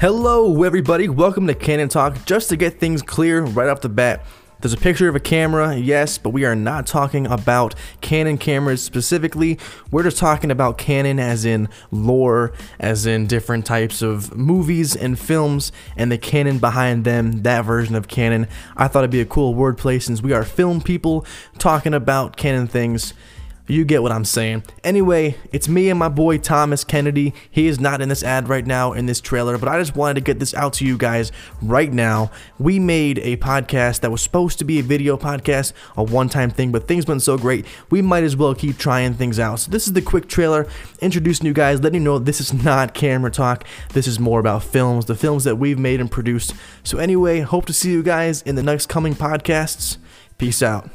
Hello, everybody. Welcome to Canon Talk. Just to get things clear right off the bat, there's a picture of a camera, yes, but we are not talking about Canon cameras specifically. We're just talking about Canon as in lore, as in different types of movies and films, and the Canon behind them, that version of Canon. I thought it'd be a cool wordplay since we are film people talking about Canon things. You get what I'm saying. Anyway, it's me and my boy Thomas Kennedy. He is not in this ad right now in this trailer, but I just wanted to get this out to you guys right now. We made a podcast that was supposed to be a video podcast, a one time thing, but things went so great, we might as well keep trying things out. So, this is the quick trailer introducing you guys, letting you know this is not camera talk. This is more about films, the films that we've made and produced. So, anyway, hope to see you guys in the next coming podcasts. Peace out.